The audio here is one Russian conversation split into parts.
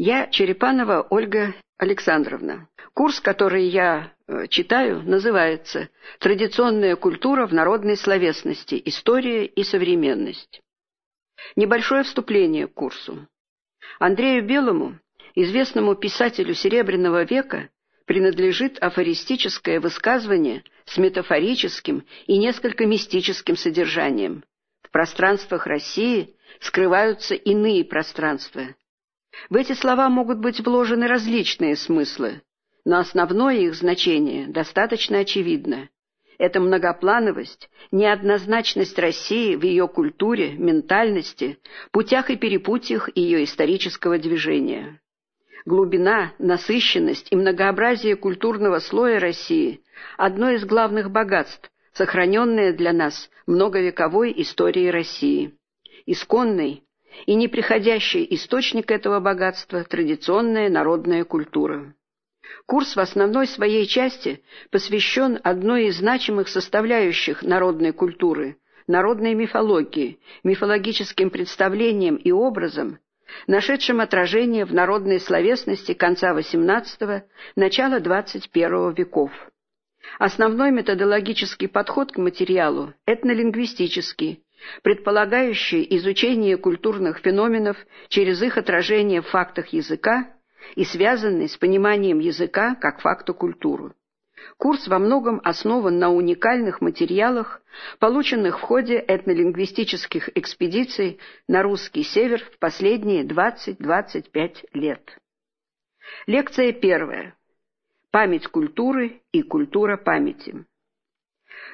Я Черепанова Ольга Александровна. Курс, который я э, читаю, называется «Традиционная культура в народной словесности. История и современность». Небольшое вступление к курсу. Андрею Белому, известному писателю Серебряного века, принадлежит афористическое высказывание с метафорическим и несколько мистическим содержанием. В пространствах России скрываются иные пространства, в эти слова могут быть вложены различные смыслы, но основное их значение достаточно очевидно. Это многоплановость, неоднозначность России в ее культуре, ментальности, путях и перепутьях ее исторического движения. Глубина, насыщенность и многообразие культурного слоя России – одно из главных богатств, сохраненное для нас многовековой историей России. Исконный, и неприходящий источник этого богатства – традиционная народная культура. Курс в основной своей части посвящен одной из значимых составляющих народной культуры – народной мифологии, мифологическим представлениям и образам, нашедшим отражение в народной словесности конца XVIII – начала XXI веков. Основной методологический подход к материалу – этнолингвистический, предполагающий изучение культурных феноменов через их отражение в фактах языка и связанный с пониманием языка как факта культуры. Курс во многом основан на уникальных материалах, полученных в ходе этнолингвистических экспедиций на русский север в последние 20-25 лет. Лекция первая. Память культуры и культура памяти.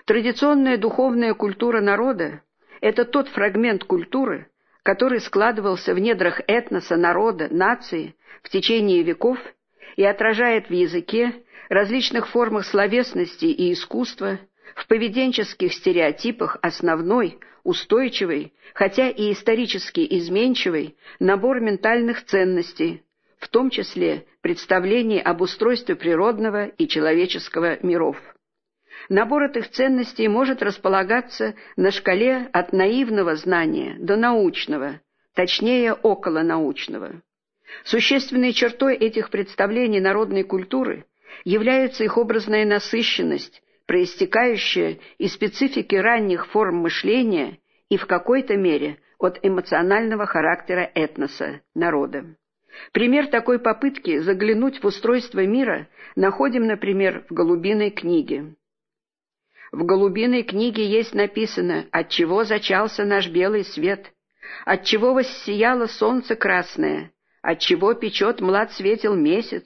Традиционная духовная культура народа это тот фрагмент культуры, который складывался в недрах этноса, народа, нации в течение веков и отражает в языке, различных формах словесности и искусства, в поведенческих стереотипах основной, устойчивый, хотя и исторически изменчивый, набор ментальных ценностей, в том числе представлений об устройстве природного и человеческого миров. Набор этих ценностей может располагаться на шкале от наивного знания до научного, точнее околонаучного. Существенной чертой этих представлений народной культуры является их образная насыщенность, проистекающая из специфики ранних форм мышления и в какой-то мере от эмоционального характера этноса, народа. Пример такой попытки заглянуть в устройство мира находим, например, в «Голубиной книге». В голубиной книге есть написано, от чего зачался наш белый свет, от чего воссияло солнце красное, от чего печет млад светил месяц,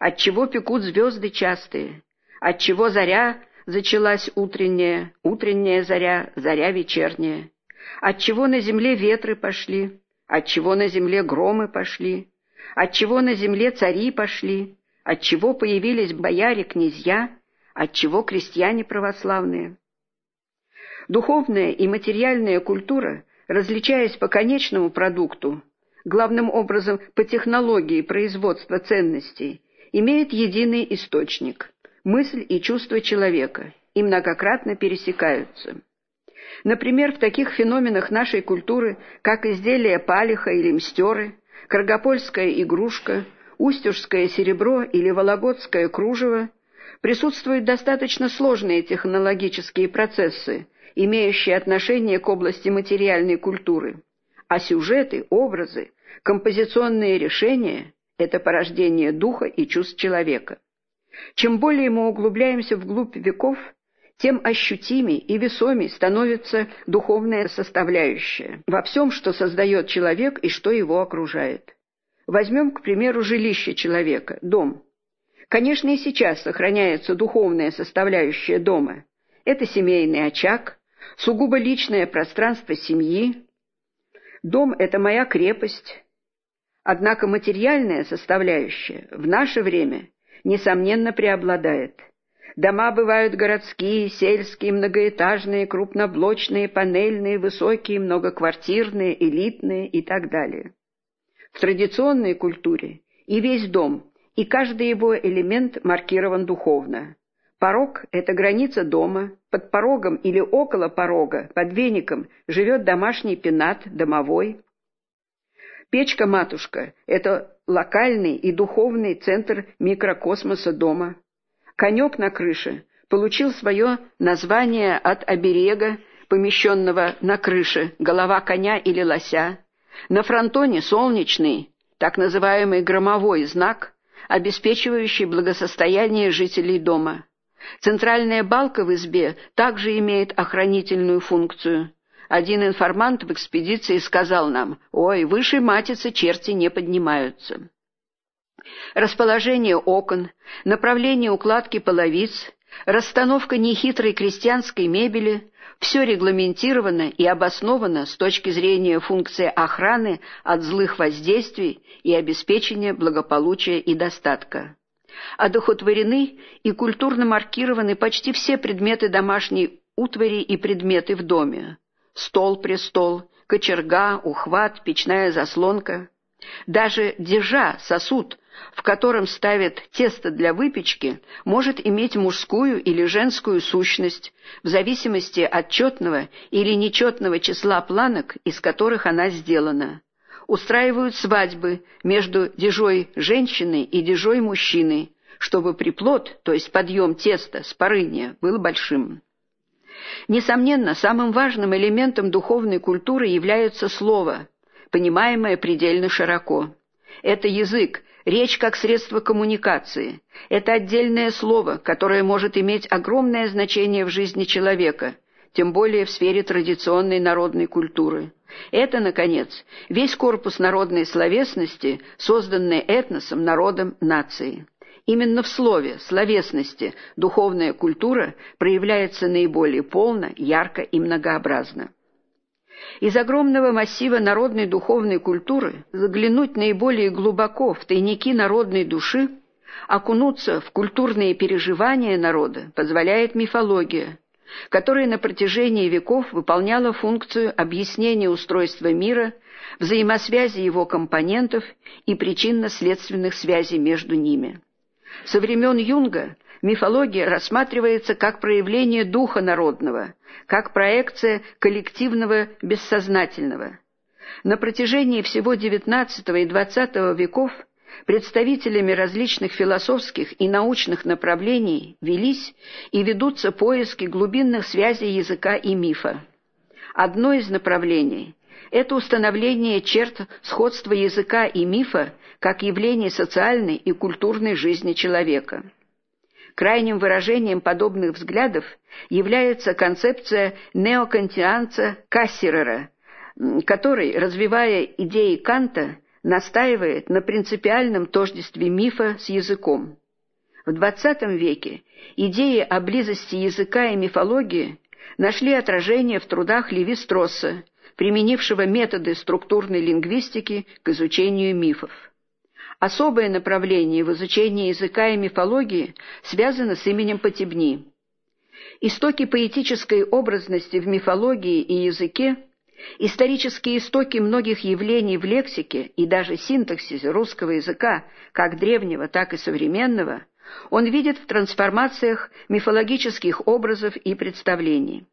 от чего пекут звезды частые, от чего заря зачалась утренняя, утренняя заря, заря вечерняя, от чего на земле ветры пошли, от чего на земле громы пошли, от чего на земле цари пошли, от чего появились бояре, князья, отчего крестьяне православные. Духовная и материальная культура, различаясь по конечному продукту, главным образом по технологии производства ценностей, имеет единый источник – мысль и чувство человека, и многократно пересекаются. Например, в таких феноменах нашей культуры, как изделия палиха или мстеры, каргопольская игрушка, устюжское серебро или вологодское кружево, присутствуют достаточно сложные технологические процессы, имеющие отношение к области материальной культуры, а сюжеты, образы, композиционные решения – это порождение духа и чувств человека. Чем более мы углубляемся вглубь веков, тем ощутимей и весомей становится духовная составляющая во всем, что создает человек и что его окружает. Возьмем, к примеру, жилище человека, дом – Конечно, и сейчас сохраняется духовная составляющая дома. Это семейный очаг, сугубо личное пространство семьи. Дом – это моя крепость. Однако материальная составляющая в наше время, несомненно, преобладает. Дома бывают городские, сельские, многоэтажные, крупноблочные, панельные, высокие, многоквартирные, элитные и так далее. В традиционной культуре и весь дом и каждый его элемент маркирован духовно. Порог – это граница дома, под порогом или около порога, под веником, живет домашний пенат, домовой. Печка-матушка – это локальный и духовный центр микрокосмоса дома. Конек на крыше получил свое название от оберега, помещенного на крыше, голова коня или лося. На фронтоне солнечный, так называемый громовой знак, обеспечивающий благосостояние жителей дома. Центральная балка в избе также имеет охранительную функцию. Один информант в экспедиции сказал нам, «Ой, выше матицы черти не поднимаются». Расположение окон, направление укладки половиц, расстановка нехитрой крестьянской мебели – все регламентировано и обосновано с точки зрения функции охраны от злых воздействий и обеспечения благополучия и достатка. Одухотворены и культурно маркированы почти все предметы домашней утвари и предметы в доме. Стол, престол, кочерга, ухват, печная заслонка. Даже держа, сосуд, в котором ставят тесто для выпечки, может иметь мужскую или женскую сущность в зависимости от четного или нечетного числа планок, из которых она сделана. Устраивают свадьбы между дежой женщины и дежой мужчины, чтобы приплод, то есть подъем теста с порыния, был большим. Несомненно, самым важным элементом духовной культуры является слово, понимаемое предельно широко. Это язык, Речь как средство коммуникации – это отдельное слово, которое может иметь огромное значение в жизни человека, тем более в сфере традиционной народной культуры. Это, наконец, весь корпус народной словесности, созданный этносом, народом, нацией. Именно в слове, словесности, духовная культура проявляется наиболее полно, ярко и многообразно. Из огромного массива народной духовной культуры заглянуть наиболее глубоко в тайники народной души, окунуться в культурные переживания народа позволяет мифология, которая на протяжении веков выполняла функцию объяснения устройства мира, взаимосвязи его компонентов и причинно-следственных связей между ними. Со времен Юнга – мифология рассматривается как проявление духа народного, как проекция коллективного бессознательного. На протяжении всего XIX и XX веков представителями различных философских и научных направлений велись и ведутся поиски глубинных связей языка и мифа. Одно из направлений – это установление черт сходства языка и мифа как явлений социальной и культурной жизни человека. Крайним выражением подобных взглядов является концепция неокантианца Кассерера, который, развивая идеи Канта, настаивает на принципиальном тождестве мифа с языком. В XX веке идеи о близости языка и мифологии нашли отражение в трудах Леви Стросса, применившего методы структурной лингвистики к изучению мифов. Особое направление в изучении языка и мифологии связано с именем Потебни. Истоки поэтической образности в мифологии и языке, исторические истоки многих явлений в лексике и даже синтаксисе русского языка, как древнего, так и современного, он видит в трансформациях мифологических образов и представлений.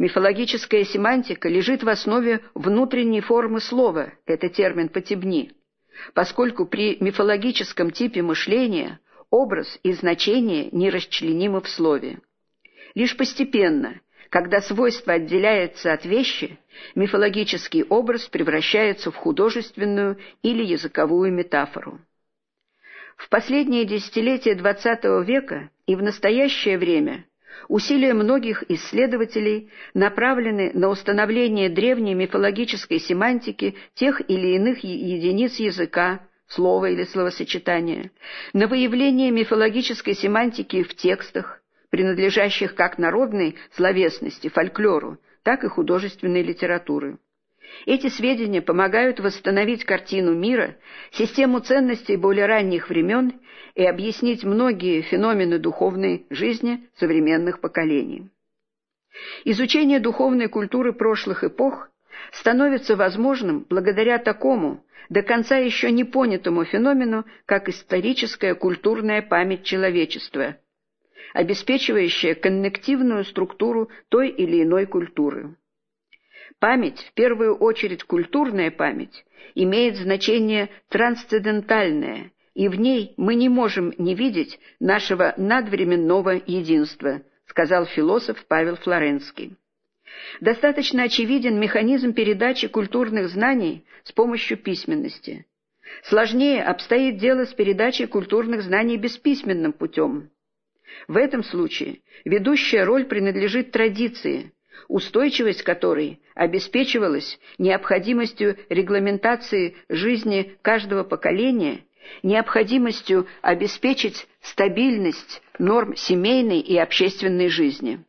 Мифологическая семантика лежит в основе внутренней формы слова, это термин «потебни», поскольку при мифологическом типе мышления образ и значение нерасчленимы в слове. Лишь постепенно, когда свойство отделяется от вещи, мифологический образ превращается в художественную или языковую метафору. В последние десятилетия XX века и в настоящее время Усилия многих исследователей направлены на установление древней мифологической семантики тех или иных единиц языка, слова или словосочетания, на выявление мифологической семантики в текстах, принадлежащих как народной словесности, фольклору, так и художественной литературы. Эти сведения помогают восстановить картину мира, систему ценностей более ранних времен и объяснить многие феномены духовной жизни современных поколений. Изучение духовной культуры прошлых эпох становится возможным благодаря такому, до конца еще не понятому феномену, как историческая культурная память человечества, обеспечивающая коннективную структуру той или иной культуры. Память, в первую очередь культурная память, имеет значение трансцендентальное, и в ней мы не можем не видеть нашего надвременного единства, сказал философ Павел Флоренский. Достаточно очевиден механизм передачи культурных знаний с помощью письменности. Сложнее обстоит дело с передачей культурных знаний бесписьменным путем. В этом случае ведущая роль принадлежит традиции, устойчивость которой обеспечивалась необходимостью регламентации жизни каждого поколения, необходимостью обеспечить стабильность норм семейной и общественной жизни.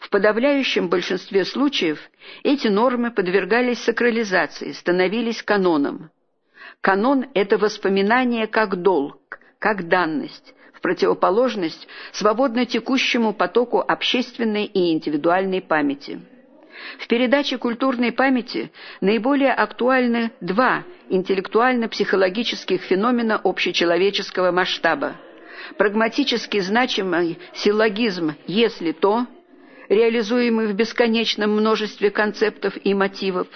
В подавляющем большинстве случаев эти нормы подвергались сакрализации, становились каноном. Канон – это воспоминание как долг, как данность, в противоположность свободно текущему потоку общественной и индивидуальной памяти. В передаче культурной памяти наиболее актуальны два интеллектуально-психологических феномена общечеловеческого масштаба. Прагматически значимый силлогизм «если то», реализуемый в бесконечном множестве концептов и мотивов,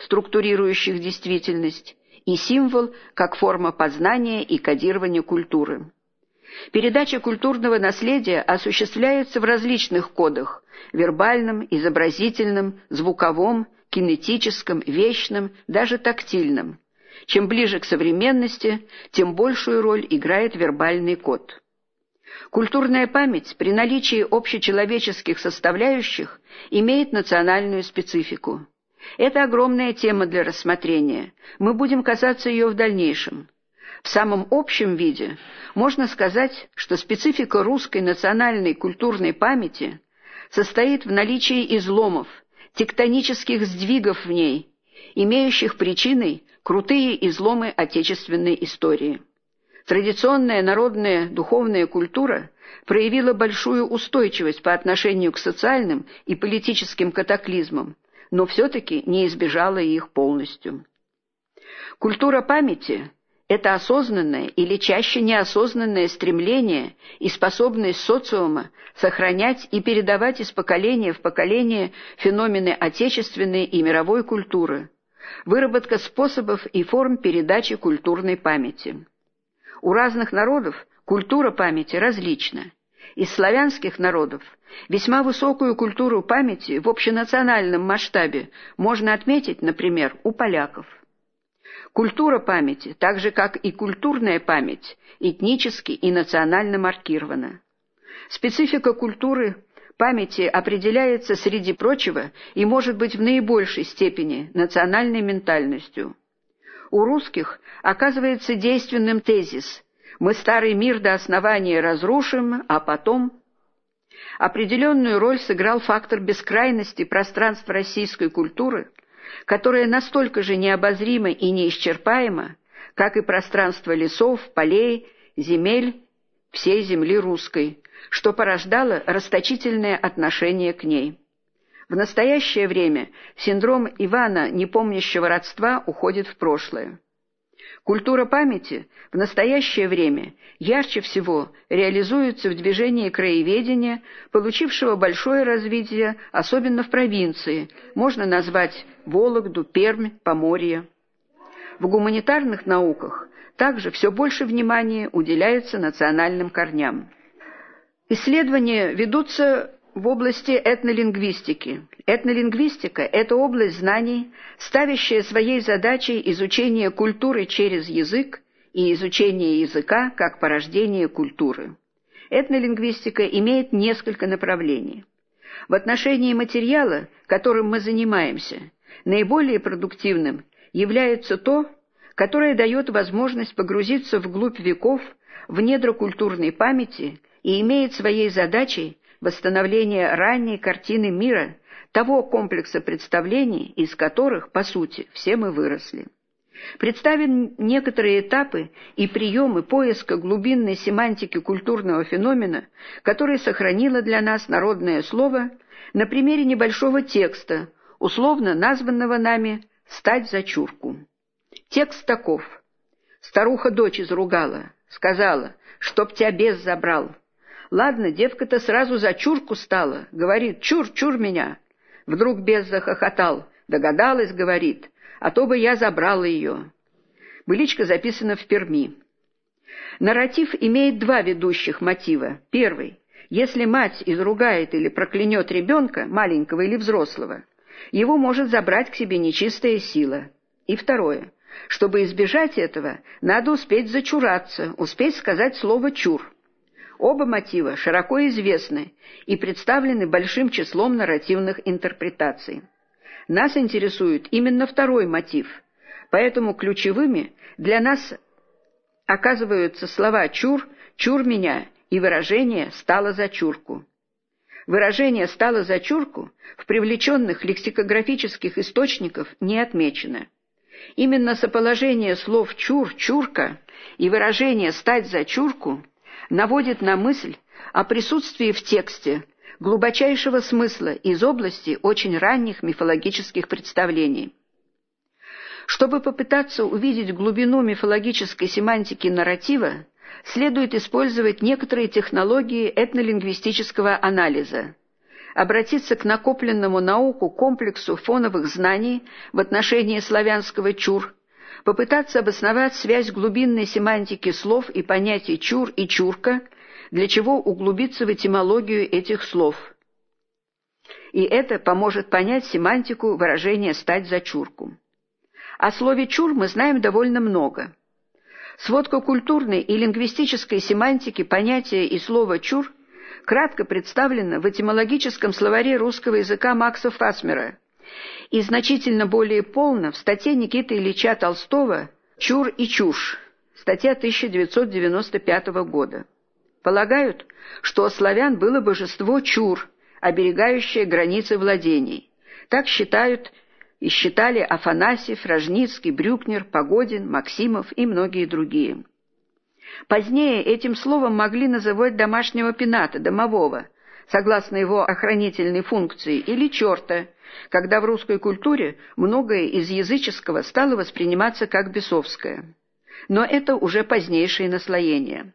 структурирующих действительность, и символ как форма познания и кодирования культуры. Передача культурного наследия осуществляется в различных кодах – вербальном, изобразительном, звуковом, кинетическом, вечном, даже тактильном. Чем ближе к современности, тем большую роль играет вербальный код. Культурная память при наличии общечеловеческих составляющих имеет национальную специфику. Это огромная тема для рассмотрения. Мы будем касаться ее в дальнейшем. В самом общем виде можно сказать, что специфика русской национальной культурной памяти состоит в наличии изломов, тектонических сдвигов в ней, имеющих причиной крутые изломы отечественной истории. Традиционная народная духовная культура проявила большую устойчивость по отношению к социальным и политическим катаклизмам, но все-таки не избежала их полностью. Культура памяти – это осознанное или чаще неосознанное стремление и способность социума сохранять и передавать из поколения в поколение феномены отечественной и мировой культуры, выработка способов и форм передачи культурной памяти. У разных народов культура памяти различна. Из славянских народов весьма высокую культуру памяти в общенациональном масштабе можно отметить, например, у поляков. Культура памяти, так же как и культурная память, этнически и национально маркирована. Специфика культуры памяти определяется, среди прочего, и может быть в наибольшей степени национальной ментальностью – у русских оказывается действенным тезис «Мы старый мир до основания разрушим, а потом...» Определенную роль сыграл фактор бескрайности пространства российской культуры, которое настолько же необозримо и неисчерпаемо, как и пространство лесов, полей, земель всей земли русской, что порождало расточительное отношение к ней. В настоящее время синдром Ивана, непомнящего родства, уходит в прошлое. Культура памяти в настоящее время ярче всего реализуется в движении краеведения, получившего большое развитие, особенно в провинции, можно назвать Вологду, Пермь, Поморье. В гуманитарных науках также все больше внимания уделяется национальным корням. Исследования ведутся в области этнолингвистики. Этнолингвистика – это область знаний, ставящая своей задачей изучение культуры через язык и изучение языка как порождение культуры. Этнолингвистика имеет несколько направлений. В отношении материала, которым мы занимаемся, наиболее продуктивным является то, которое дает возможность погрузиться вглубь веков, в недра культурной памяти и имеет своей задачей восстановление ранней картины мира, того комплекса представлений, из которых, по сути, все мы выросли. Представим некоторые этапы и приемы поиска глубинной семантики культурного феномена, который сохранило для нас народное слово на примере небольшого текста, условно названного нами «стать за чурку». Текст таков. Старуха дочь изругала, сказала, чтоб тебя бес забрал, Ладно, девка-то сразу за чурку стала, говорит «чур, чур меня». Вдруг бес захохотал, Догадалась, говорит, а то бы я забрала ее. Быличка записана в Перми. Нарратив имеет два ведущих мотива. Первый. Если мать изругает или проклянет ребенка, маленького или взрослого, его может забрать к себе нечистая сила. И второе. Чтобы избежать этого, надо успеть зачураться, успеть сказать слово «чур». Оба мотива широко известны и представлены большим числом нарративных интерпретаций. Нас интересует именно второй мотив, поэтому ключевыми для нас оказываются слова «чур», «чур меня» и выражение «стало за чурку». Выражение «стало за чурку» в привлеченных лексикографических источниках не отмечено. Именно соположение слов «чур», «чурка» и выражение «стать за чурку» наводит на мысль о присутствии в тексте глубочайшего смысла из области очень ранних мифологических представлений. Чтобы попытаться увидеть глубину мифологической семантики нарратива, следует использовать некоторые технологии этнолингвистического анализа, обратиться к накопленному науку комплексу фоновых знаний в отношении славянского чур, попытаться обосновать связь глубинной семантики слов и понятий чур и чурка, для чего углубиться в этимологию этих слов. И это поможет понять семантику выражения «стать за чурку». О слове «чур» мы знаем довольно много. Сводка культурной и лингвистической семантики понятия и слова «чур» кратко представлена в этимологическом словаре русского языка Макса Фасмера и значительно более полно в статье Никиты Ильича Толстого «Чур и чушь», статья 1995 года. Полагают, что у славян было божество Чур, оберегающее границы владений. Так считают и считали Афанасьев, Рожницкий, Брюкнер, Погодин, Максимов и многие другие. Позднее этим словом могли называть домашнего пената, домового, согласно его охранительной функции, или черта, когда в русской культуре многое из языческого стало восприниматься как бесовское. Но это уже позднейшее наслоение.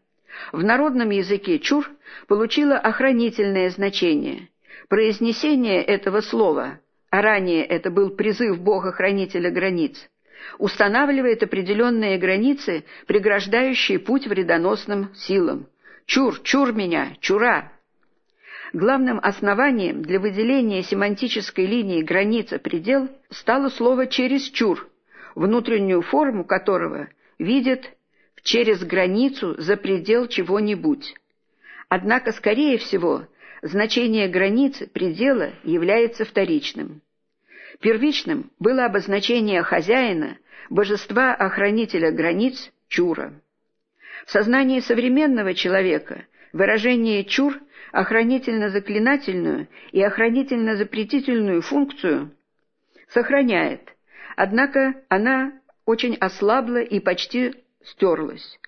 В народном языке «чур» получило охранительное значение. Произнесение этого слова а ранее это был призыв Бога-хранителя границ, устанавливает определенные границы, преграждающие путь вредоносным силам. «Чур, чур меня, чура!» Главным основанием для выделения семантической линии граница-предел стало слово «чересчур», внутреннюю форму которого видят через границу за предел чего-нибудь. Однако, скорее всего, значение границы предела является вторичным. Первичным было обозначение хозяина, божества-охранителя границ Чура. В сознании современного человека выражение «чур» охранительно-заклинательную и охранительно-запретительную функцию сохраняет, однако она очень ослабла и почти стерлась.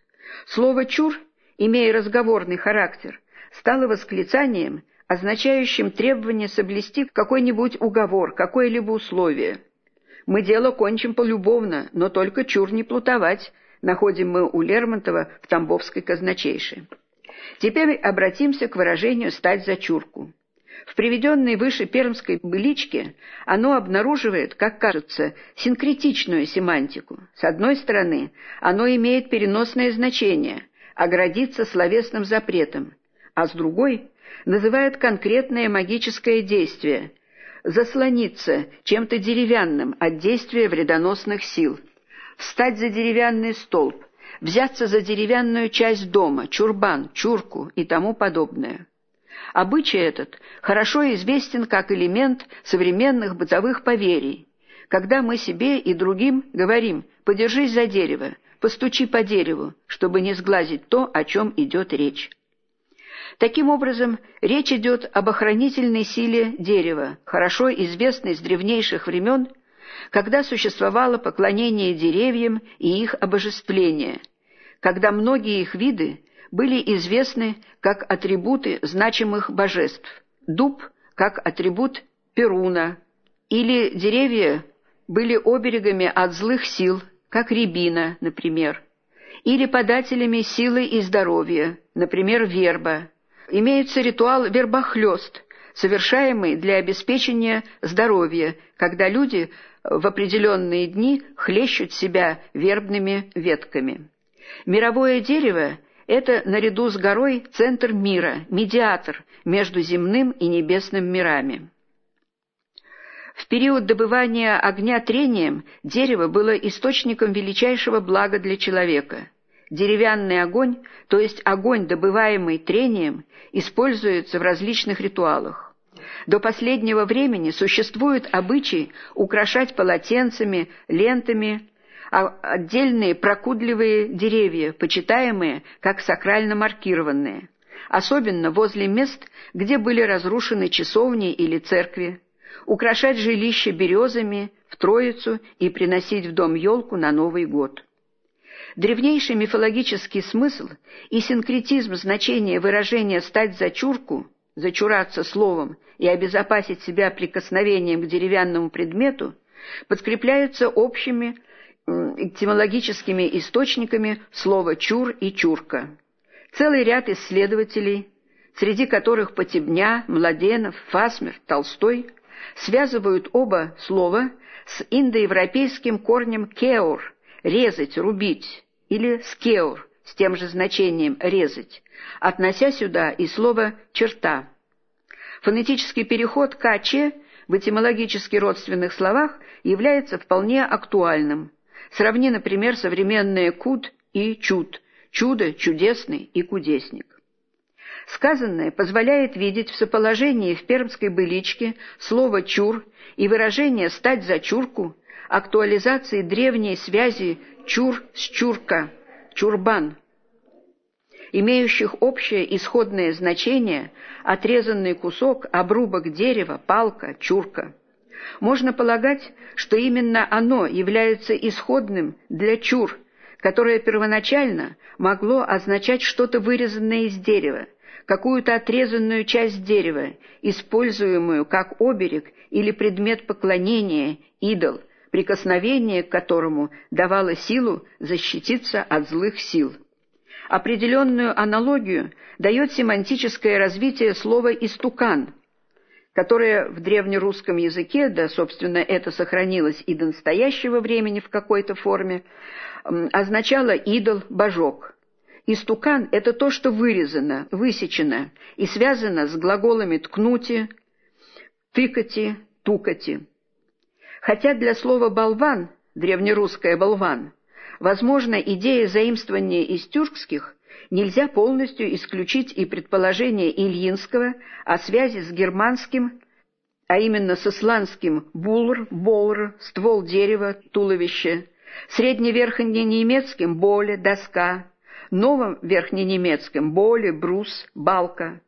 Слово «чур», имея разговорный характер, стало восклицанием, означающим требование соблюсти какой-нибудь уговор, какое-либо условие. Мы дело кончим полюбовно, но только чур не плутовать, находим мы у Лермонтова в Тамбовской казначейше. Теперь обратимся к выражению «стать за чурку». В приведенной выше пермской быличке оно обнаруживает, как кажется, синкретичную семантику. С одной стороны, оно имеет переносное значение – оградиться словесным запретом, а с другой называет конкретное магическое действие – заслониться чем-то деревянным от действия вредоносных сил, встать за деревянный столб, взяться за деревянную часть дома, чурбан, чурку и тому подобное. Обычай этот хорошо известен как элемент современных бытовых поверий, когда мы себе и другим говорим «подержись за дерево», «постучи по дереву», чтобы не сглазить то, о чем идет речь. Таким образом, речь идет об охранительной силе дерева, хорошо известной с древнейших времен, когда существовало поклонение деревьям и их обожествление, когда многие их виды были известны как атрибуты значимых божеств, дуб как атрибут Перуна, или деревья были оберегами от злых сил, как рябина, например, или подателями силы и здоровья, например, верба, имеется ритуал вербохлёст, совершаемый для обеспечения здоровья, когда люди в определенные дни хлещут себя вербными ветками. Мировое дерево – это, наряду с горой, центр мира, медиатор между земным и небесным мирами. В период добывания огня трением дерево было источником величайшего блага для человека. Деревянный огонь, то есть огонь, добываемый трением, используется в различных ритуалах. До последнего времени существует обычай украшать полотенцами, лентами а отдельные прокудливые деревья, почитаемые как сакрально маркированные, особенно возле мест, где были разрушены часовни или церкви украшать жилище березами в Троицу и приносить в дом елку на Новый год. Древнейший мифологический смысл и синкретизм значения выражения «стать за чурку», «зачураться словом» и обезопасить себя прикосновением к деревянному предмету подкрепляются общими этимологическими источниками слова «чур» и «чурка». Целый ряд исследователей, среди которых Потебня, Младенов, Фасмер, Толстой, связывают оба слова с индоевропейским корнем «кеур» — «резать», «рубить» или «скеур» с тем же значением «резать», относя сюда и слово «черта». Фонетический переход «каче» в этимологически родственных словах является вполне актуальным. Сравни, например, современные «куд» и «чуд» — «чудо», «чудесный» и «кудесник». Сказанное позволяет видеть в соположении в пермской быличке слово «чур» и выражение «стать за чурку», актуализации древней связи «чур» с «чурка», «чурбан», имеющих общее исходное значение отрезанный кусок, обрубок дерева, палка, чурка. Можно полагать, что именно оно является исходным для чур, которое первоначально могло означать что-то вырезанное из дерева, какую-то отрезанную часть дерева, используемую как оберег или предмет поклонения, идол, прикосновение к которому давало силу защититься от злых сил. Определенную аналогию дает семантическое развитие слова «истукан», которое в древнерусском языке, да, собственно, это сохранилось и до настоящего времени в какой-то форме, означало «идол», «божок». Истукан — это то, что вырезано, высечено и связано с глаголами «ткнути», «тыкати», «тукати». Хотя для слова «болван», древнерусское «болван», возможно, идея заимствования из тюркских, нельзя полностью исключить и предположение Ильинского о связи с германским, а именно с исландским «булр», «болр», «ствол дерева», «туловище», средневерхненемецким «боле», «доска», новом верхненемецком боли, брус, балка.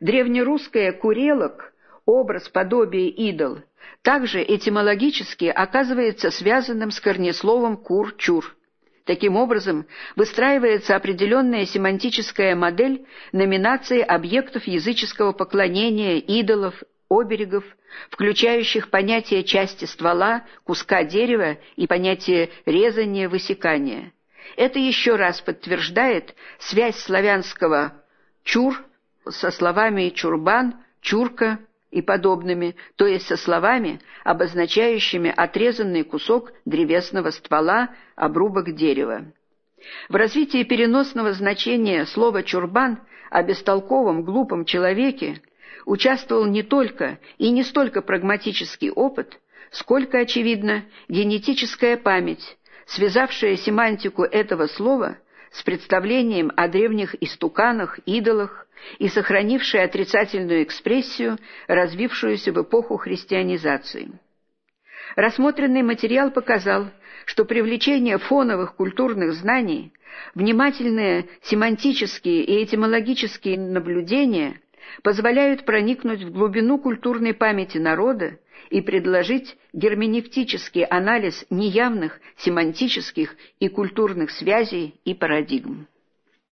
Древнерусское курелок, образ подобие идол, также этимологически оказывается связанным с корнесловом кур-чур. Таким образом, выстраивается определенная семантическая модель номинации объектов языческого поклонения, идолов, оберегов, включающих понятие части ствола, куска дерева и понятие резания-высекания. Это еще раз подтверждает связь славянского «чур» со словами «чурбан», «чурка» и подобными, то есть со словами, обозначающими отрезанный кусок древесного ствола, обрубок дерева. В развитии переносного значения слова «чурбан» о бестолковом, глупом человеке участвовал не только и не столько прагматический опыт, сколько, очевидно, генетическая память, связавшая семантику этого слова с представлением о древних истуканах, идолах и сохранившая отрицательную экспрессию, развившуюся в эпоху христианизации. Рассмотренный материал показал, что привлечение фоновых культурных знаний, внимательные семантические и этимологические наблюдения позволяют проникнуть в глубину культурной памяти народа и предложить герменевтический анализ неявных семантических и культурных связей и парадигм.